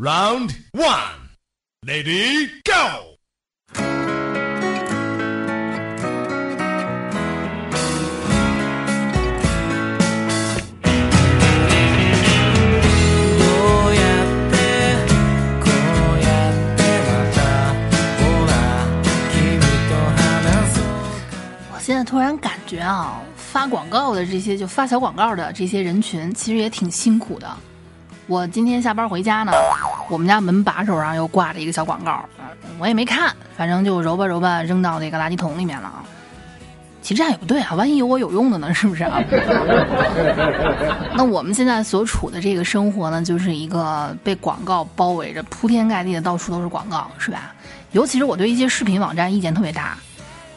Round one, lady, go. どうやってこうやってまたほら君と話そう我现在突然感觉啊，发广告的这些就发小广告的这些人群，其实也挺辛苦的。 我今天下班回家呢，我们家门把手上又挂着一个小广告，呃我也没看，反正就揉吧揉吧扔到那个垃圾桶里面了啊。其实这样也不对啊，万一有我有用的呢，是不是啊？那我们现在所处的这个生活呢，就是一个被广告包围着，铺天盖地的到处都是广告，是吧？尤其是我对一些视频网站意见特别大，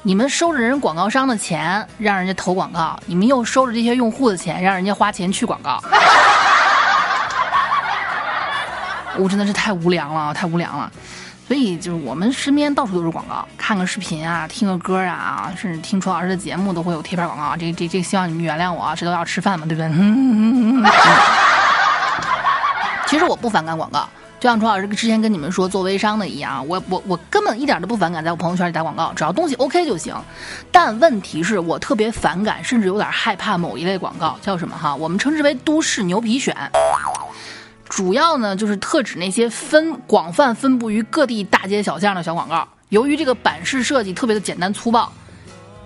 你们收着人广告商的钱，让人家投广告，你们又收着这些用户的钱，让人家花钱去广告。我真的是太无良了，太无良了。所以就是我们身边到处都是广告，看个视频啊，听个歌啊，甚至听楚老师的节目都会有贴片广告。这这这，希望你们原谅我啊，谁都要吃饭嘛，对不对？其实我不反感广告，就像楚老师之前跟你们说做微商的一样，我我我根本一点都不反感在我朋友圈里打广告，只要东西 OK 就行。但问题是我特别反感，甚至有点害怕某一类广告，叫什么哈？我们称之为都市牛皮癣。主要呢就是特指那些分广泛分布于各地大街小巷的小广告。由于这个版式设计特别的简单粗暴，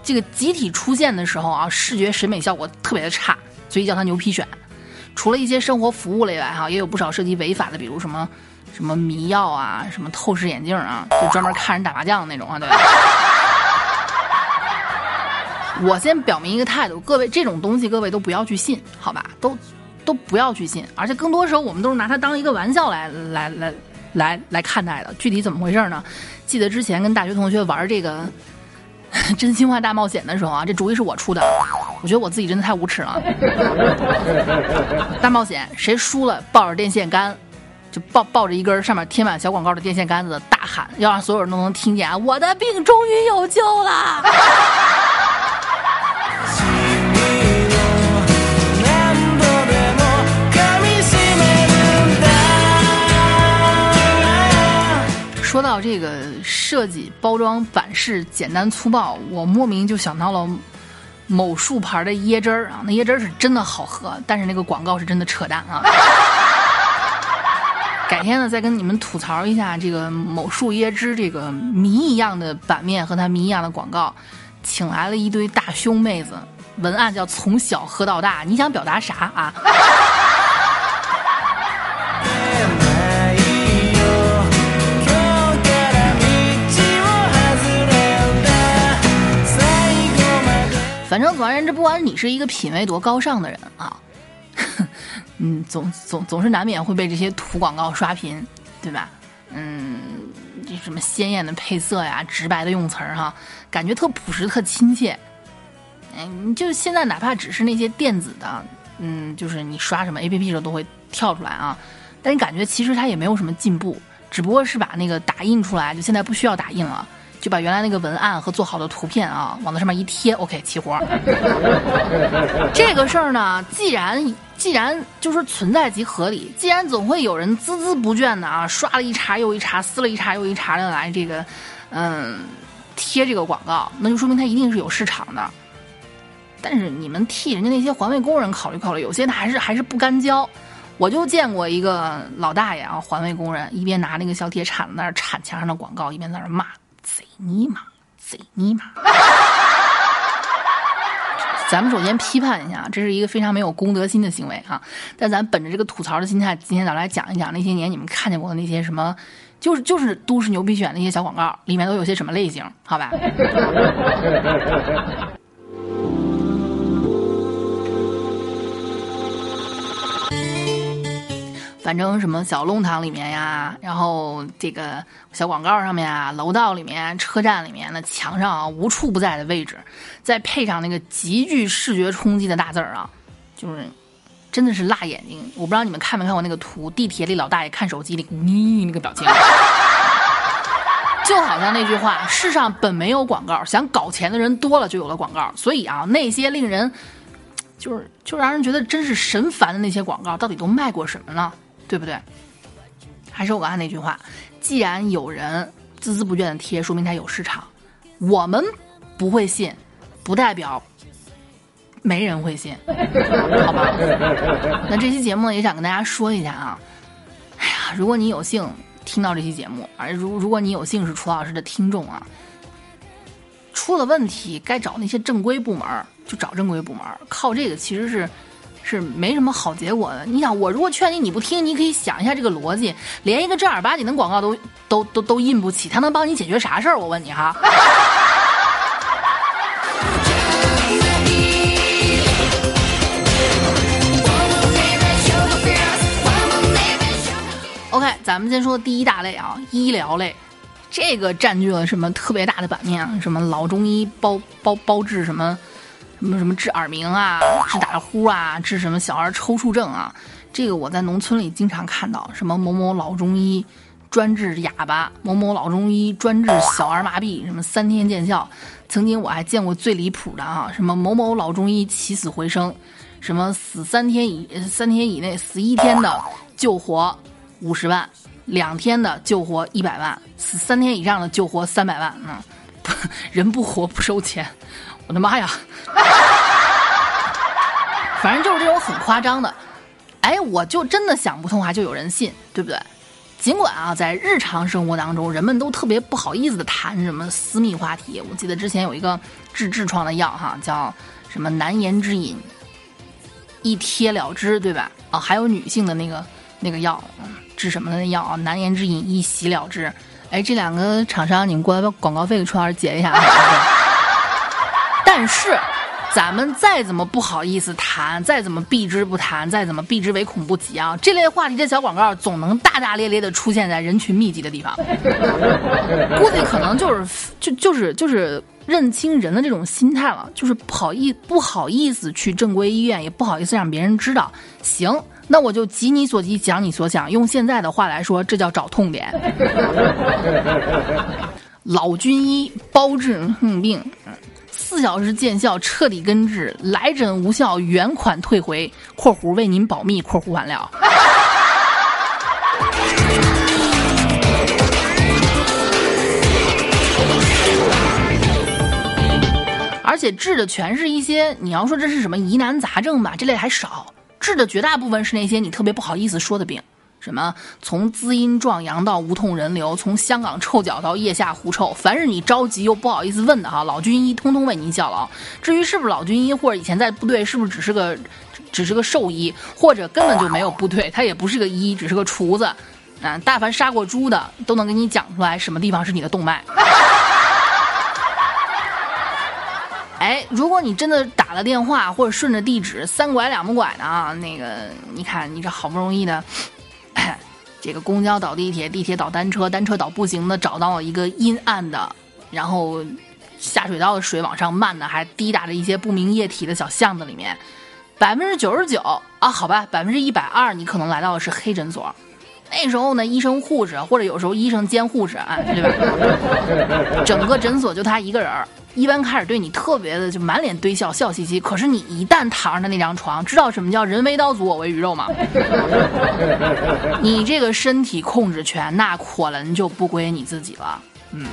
这个集体出现的时候啊，视觉审美效果特别的差，所以叫它牛皮癣。除了一些生活服务类外，哈，也有不少涉及违法的，比如什么什么迷药啊，什么透视眼镜啊，就专门看人打麻将的那种啊，对？我先表明一个态度，各位这种东西各位都不要去信，好吧？都都不要去信，而且更多时候我们都是拿它当一个玩笑来来来来来看待的。具体怎么回事呢？记得之前跟大学同学玩这个 真心话大冒险的时候啊，这主意是我出的，我觉得我自己真的太无耻了。大冒险，谁输了抱着电线杆，就抱抱着一根上面贴满小广告的电线杆子，大喊，要让所有人都能听见啊！我的病终于有救了。说到这个设计、包装、版式简单粗暴，我莫名就想到了某树牌的椰汁儿啊，那椰汁儿是真的好喝，但是那个广告是真的扯淡啊。改天呢，再跟你们吐槽一下这个某树椰汁这个谜一样的版面和它谜一样的广告，请来了一堆大胸妹子，文案叫从小喝到大，你想表达啥啊？反正总而言之，不管你是一个品味多高尚的人啊，嗯，总总总是难免会被这些土广告刷屏，对吧？嗯，这什么鲜艳的配色呀，直白的用词儿哈，感觉特朴实、特亲切。嗯，就现在哪怕只是那些电子的，嗯，就是你刷什么 APP 的时候都会跳出来啊，但你感觉其实它也没有什么进步，只不过是把那个打印出来，就现在不需要打印了。就把原来那个文案和做好的图片啊，往那上面一贴，OK，齐活。这个事儿呢，既然既然就是存在即合理，既然总会有人孜孜不倦的啊，刷了一茬又一茬，撕了一茬又一茬的来这个，嗯，贴这个广告，那就说明它一定是有市场的。但是你们替人家那些环卫工人考虑考虑，有些他还是还是不干交。我就见过一个老大爷啊，环卫工人一边拿那个小铁铲子在那儿铲墙上的广告，一边在那儿骂：“贼尼玛，贼尼玛！” 咱们首先批判一下，这是一个非常没有公德心的行为啊！但咱本着这个吐槽的心态，今天咱来讲一讲那些年你们看见过的那些什么，就是就是都市牛皮癣那些小广告，里面都有些什么类型，好吧？反正什么小弄堂里面呀，然后这个小广告上面啊，楼道里面、车站里面的墙上啊，无处不在的位置，再配上那个极具视觉冲击的大字儿啊，就是真的是辣眼睛。我不知道你们看没看过那个图，地铁里老大爷看手机里，你那个表情，就好像那句话：世上本没有广告，想搞钱的人多了，就有了广告。所以啊，那些令人就是就让人觉得真是神烦的那些广告，到底都卖过什么呢？对不对？还是我刚才那句话，既然有人孜孜不倦的贴，说明它有市场。我们不会信，不代表没人会信，好吧？那这期节目呢，也想跟大家说一下啊。哎呀，如果你有幸听到这期节目，而如如果你有幸是楚老师的听众啊，出了问题该找那些正规部门儿就找正规部门儿，靠这个其实是是没什么好结果的。你想，我如果劝你你不听，你可以想一下这个逻辑，连一个正儿八经的广告都都都都印不起，他能帮你解决啥事儿？我问你哈。OK，咱们先说第一大类啊，医疗类，这个占据了什么特别大的版面啊？什么老中医包包包治什么什么什么治耳鸣啊，治打呼啊，治什么小儿抽搐症啊？这个我在农村里经常看到，什么某某老中医专治哑巴，某某老中医专治小儿麻痹，什么三天见效。曾经我还见过最离谱的啊，什么某某老中医起死回生，什么死三天以三天以内死一天的救活。五十万，两天的救活一百万，死三天以上的救活三百万。嗯，人不活不收钱，我的妈呀！反正就是这种很夸张的，哎，我就真的想不通，还就有人信，对不对？尽管啊，在日常生活当中，人们都特别不好意思的谈什么私密话题。我记得之前有一个治痔疮的药，哈，叫什么难言之隐，一贴了之，对吧？啊，还有女性的那个那个药。治什么的那药啊？难言之隐，一洗了之。哎，这两个厂商，你们过来把广告费给楚老师结一下。但是，咱们再怎么不好意思谈，再怎么避之不谈，再怎么避之唯恐不及啊，这类话题的小广告总能大大咧咧的出现在人群密集的地方。估计可能就是就就是就是认清人的这种心态了，就是不好意不好意思去正规医院，也不好意思让别人知道。行。那我就急你所急，讲你所想。用现在的话来说，这叫找痛点。老军医包治哼病，四小时见效，彻底根治。来诊无效，原款退回（括弧为您保密）（括弧完了）。而且治的全是一些，你要说这是什么疑难杂症吧，这类还少。治的绝大部分是那些你特别不好意思说的病，什么从滋阴壮阳到无痛人流，从香港臭脚到腋下狐臭，凡是你着急又不好意思问的哈，老军医通通为您效劳。至于是不是老军医，或者以前在部队是不是只是个只是个兽医，或者根本就没有部队，他也不是个医，只是个厨子，啊，但凡杀过猪的都能给你讲出来什么地方是你的动脉。哎，如果你真的打了电话或者顺着地址三拐两不拐的啊，那个你看你这好不容易的，这个公交倒地铁，地铁倒单车，单车倒步行的，找到了一个阴暗的，然后下水道的水往上漫的，还滴答着一些不明液体的小巷子里面，百分之九十九啊，好吧，百分之一百二，你可能来到的是黑诊所。那时候呢，医生、护士或者有时候医生兼护士啊，对吧？整个诊所就他一个人。一般开始对你特别的就满脸堆笑，笑嘻嘻。可是你一旦躺上那张床，知道什么叫人为刀俎我为鱼肉吗？你这个身体控制权那可能就不归你自己了。嗯。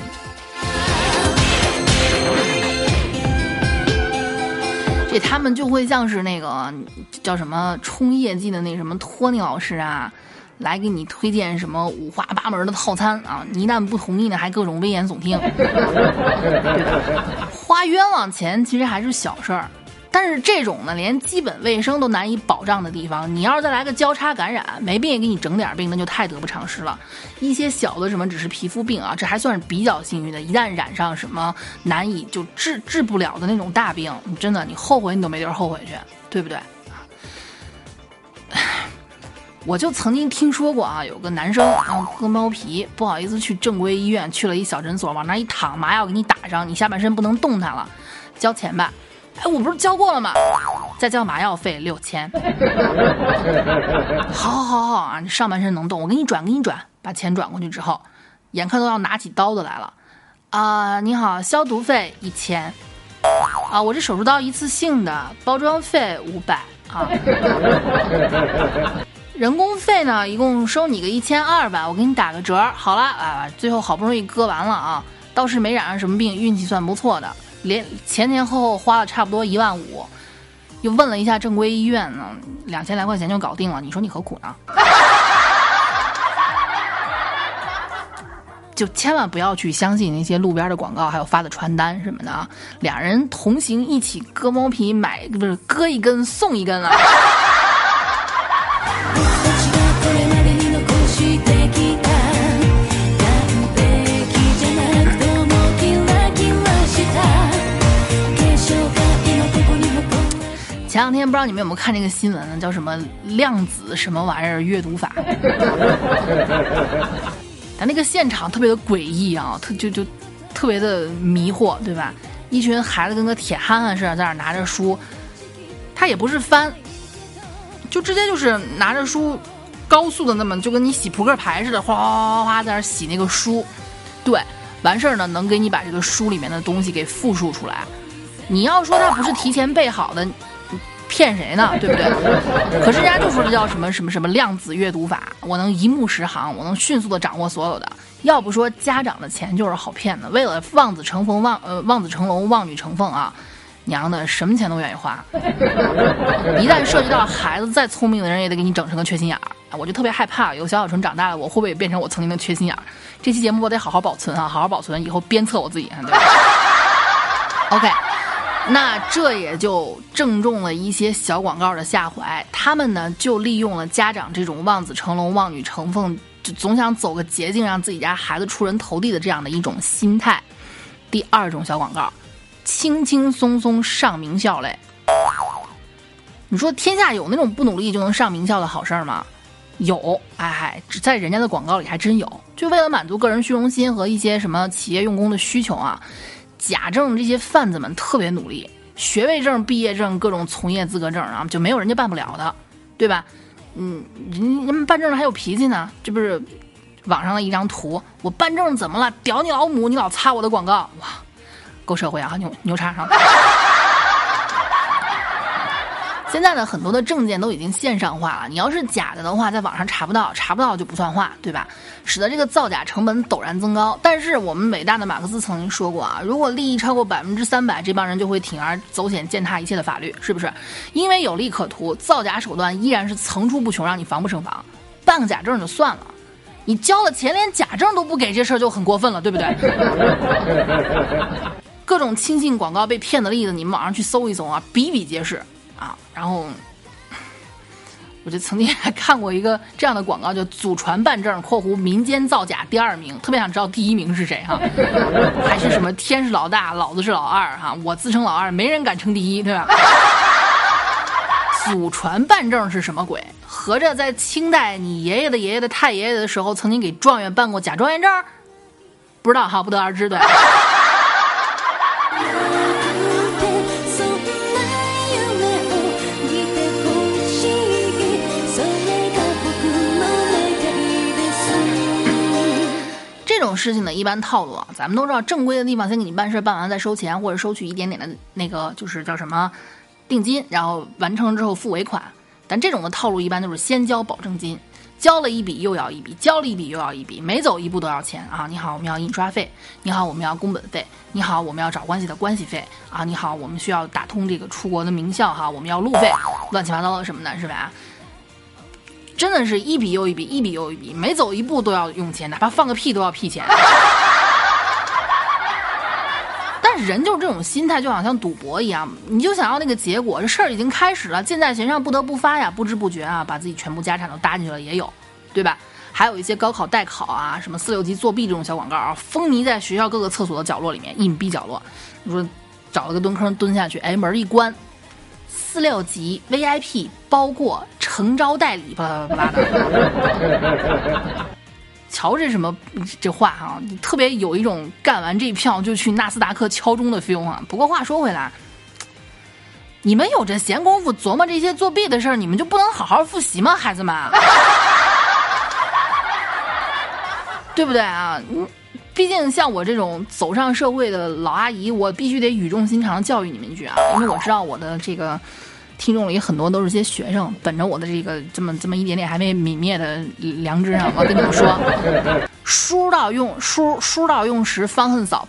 这他们就会像是那个叫什么冲业绩的那什么托尼老师啊。来给你推荐什么五花八门的套餐啊！你一旦不同意呢，还各种危言耸听，花冤枉钱其实还是小事儿，但是这种呢，连基本卫生都难以保障的地方，你要是再来个交叉感染，没病也给你整点病，那就太得不偿失了。一些小的什么只是皮肤病啊，这还算是比较幸运的，一旦染上什么难以就治治不了的那种大病，你真的你后悔你都没地儿后悔去，对不对？我就曾经听说过啊，有个男生啊割猫皮，不好意思去正规医院，去了一小诊所，往那一躺，麻药给你打上，你下半身不能动弹了，交钱吧。哎，我不是交过了吗？再交麻药费六千。好好好好啊，你上半身能动，我给你转，给你转，把钱转过去之后，眼看都要拿起刀子来了。啊，你好，消毒费一千。啊，我这手术刀一次性的，包装费五百啊。人工费呢，一共收你个一千二吧，我给你打个折。好了啊，最后好不容易割完了啊，倒是没染上什么病，运气算不错的，连前前后后花了差不多一万五。又问了一下正规医院呢，两千来块钱就搞定了，你说你何苦呢？就千万不要去相信那些路边的广告，还有发的传单什么的啊！两人同行一起割猫皮，买不是割一根送一根啊！两天不知道你们有没有看这个新闻呢？叫什么量子什么玩意儿阅读法？但那个现场特别的诡异啊，特就就特别的迷惑，对吧？一群孩子跟个铁憨憨似的，在那拿着书，他也不是翻，就直接就是拿着书，高速的那么就跟你洗扑克牌似的，哗哗哗哗哗在那洗那个书，对，完事儿呢能给你把这个书里面的东西给复述出来。你要说他不是提前备好的，骗谁呢？对不对？可是人家就说这叫什么什么什么量子阅读法，我能一目十行，我能迅速的掌握所有的。要不说家长的钱就是好骗的，为了望子成凤望呃望子成龙望女成凤啊，娘的什么钱都愿意花。一旦涉及到孩子，再聪明的人也得给你整成个缺心眼儿。我就特别害怕，有小小纯长大了，我会不会变成我曾经的缺心眼儿？这期节目我得好好保存啊，好好保存，以后鞭策我自己，对吧？OK。那这也就正中了一些小广告的下怀，他们呢就利用了家长这种望子成龙、望女成凤，就总想走个捷径，让自己家孩子出人头地的这样的一种心态。第二种小广告，轻轻松松上名校嘞。你说天下有那种不努力就能上名校的好事儿吗？有，哎，在人家的广告里还真有。就为了满足个人虚荣心和一些什么企业用工的需求啊。假证这些贩子们特别努力，学位证、毕业证、各种从业资格证啊，就没有人家办不了的，对吧？嗯，人人们办证还有脾气呢，这不是网上的一张图，我办证怎么了？屌你老母！你老擦我的广告，哇，够社会啊，牛牛叉上。现在呢，很多的证件都已经线上化了。你要是假的的话，在网上查不到，查不到就不算话，对吧？使得这个造假成本陡然增高。但是我们伟大的马克思曾经说过啊，如果利益超过百分之三百，这帮人就会铤而走险，践踏一切的法律，是不是？因为有利可图，造假手段依然是层出不穷，让你防不胜防。办个假证就算了，你交了钱连假证都不给，这事儿就很过分了，对不对？各种轻信广告被骗的例子，你们网上去搜一搜啊，比比皆是。然后我就曾经 还看过一个这样的广告，叫“祖传办证（括弧民间造假第二名）”，特别想知道第一名是谁哈，还是什么天是老大，老子是老二哈，我自称老二，没人敢称第一，对吧？祖传办证是什么鬼？合着在清代，你爷爷的爷爷的太爷爷的时候，曾经给状元办过假状元证？不知道哈，不得而知，对。事情的，一般套路啊，咱们都知道，正规的地方先给你办事，办完再收钱，或者收取一点点的那个，就是叫什么定金，然后完成之后付尾款。但这种的套路一般都是先交保证金，交了一笔又要一笔，交了一笔又要一笔，每走一步都要钱啊！你好，我们要印刷费；你好，我们要工本费；你好，我们要找关系的关系费啊！你好，我们需要打通这个出国的名校哈，我们要路费，乱七八糟的什么的，是吧？真的是一笔又一笔，一笔又一笔，每走一步都要用钱，哪怕放个屁都要屁钱。但是人就是这种心态，就好像赌博一样，你就想要那个结果，这事儿已经开始了，箭在弦上，不得不发呀，不知不觉啊，把自己全部家产都搭进去了，也有，对吧？还有一些高考代考啊，什么四六级作弊这种小广告啊，风靡在学校各个厕所的角落里面，隐蔽角落。你说找了个蹲坑蹲下去，哎，门一关，四六级 VIP 包过诚招代理，巴拉巴拉的。瞧这什么这话哈、特别有一种干完这一票就去纳斯达克敲钟的 feel 啊。不过话说回来，你们有这闲工夫琢磨这些作弊的事儿，你们就不能好好复习吗，孩子们？对不对啊？嗯，毕竟像我这种走上社会的老阿姨，我必须得语重心长教育你们一句啊，因为我知道我的这个听众里很多都是些学生，本着我的这个这么这么一点点还没泯灭的良知上，我跟你们说，书到用书书到用时方恨少。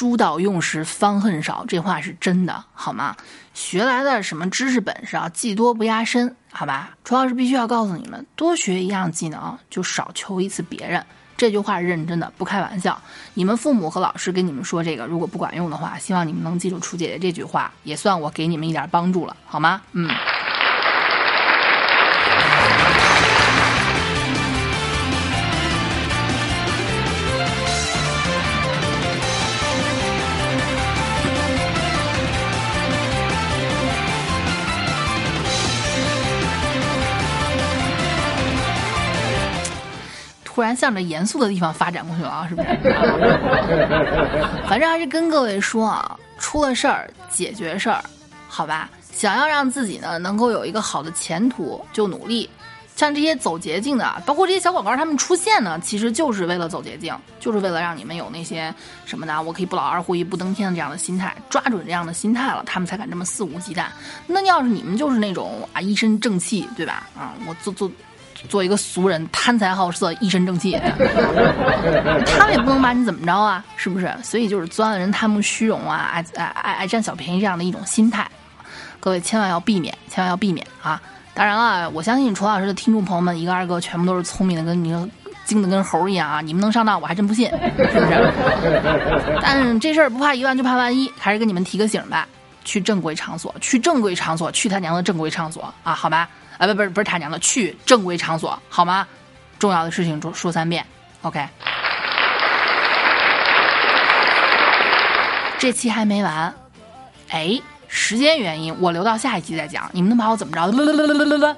书到用时方恨少，这话是真的，好吗？学来的什么知识本事啊，技多不压身，好吧？楚老师必须要告诉你们，多学一样技能，就少求一次别人。这句话是认真的，不开玩笑。你们父母和老师跟你们说这个，如果不管用的话，希望你们能记住楚姐姐这句话，也算我给你们一点帮助了，好吗？嗯。突然向着严肃的地方发展过去了啊，是不是？反正还是跟各位说啊，出了事儿解决事儿，好吧？想要让自己呢能够有一个好的前途，就努力。像这些走捷径的，包括这些小广告，他们出现呢，其实就是为了走捷径，就是为了让你们有那些什么呢？我可以不劳而获、一步登天的这样的心态，抓准这样的心态了，他们才敢这么肆无忌惮。那要是你们就是那种啊一身正气，对吧？啊，我做做。做一个俗人，贪财好色，一身正气，他们也不能把你怎么着啊，是不是？所以就是钻了人贪慕虚荣啊，爱爱爱爱占小便宜这样的一种心态，各位千万要避免，千万要避免啊！当然了，我相信楚老师的听众朋友们一个二个全部都是聪明的，跟你精的跟猴一样啊！你们能上当，我还真不信，是不是？但这事儿不怕一万就怕万一，还是跟你们提个醒吧，去正规场所，去正规场所，去他娘的正规场所啊！好吧。啊，不不不是他娘的，去正规场所好吗？重要的事情说说三遍，OK。这期还没完，哎，时间原因，我留到下一期再讲。你们能把我怎么着？了了了了。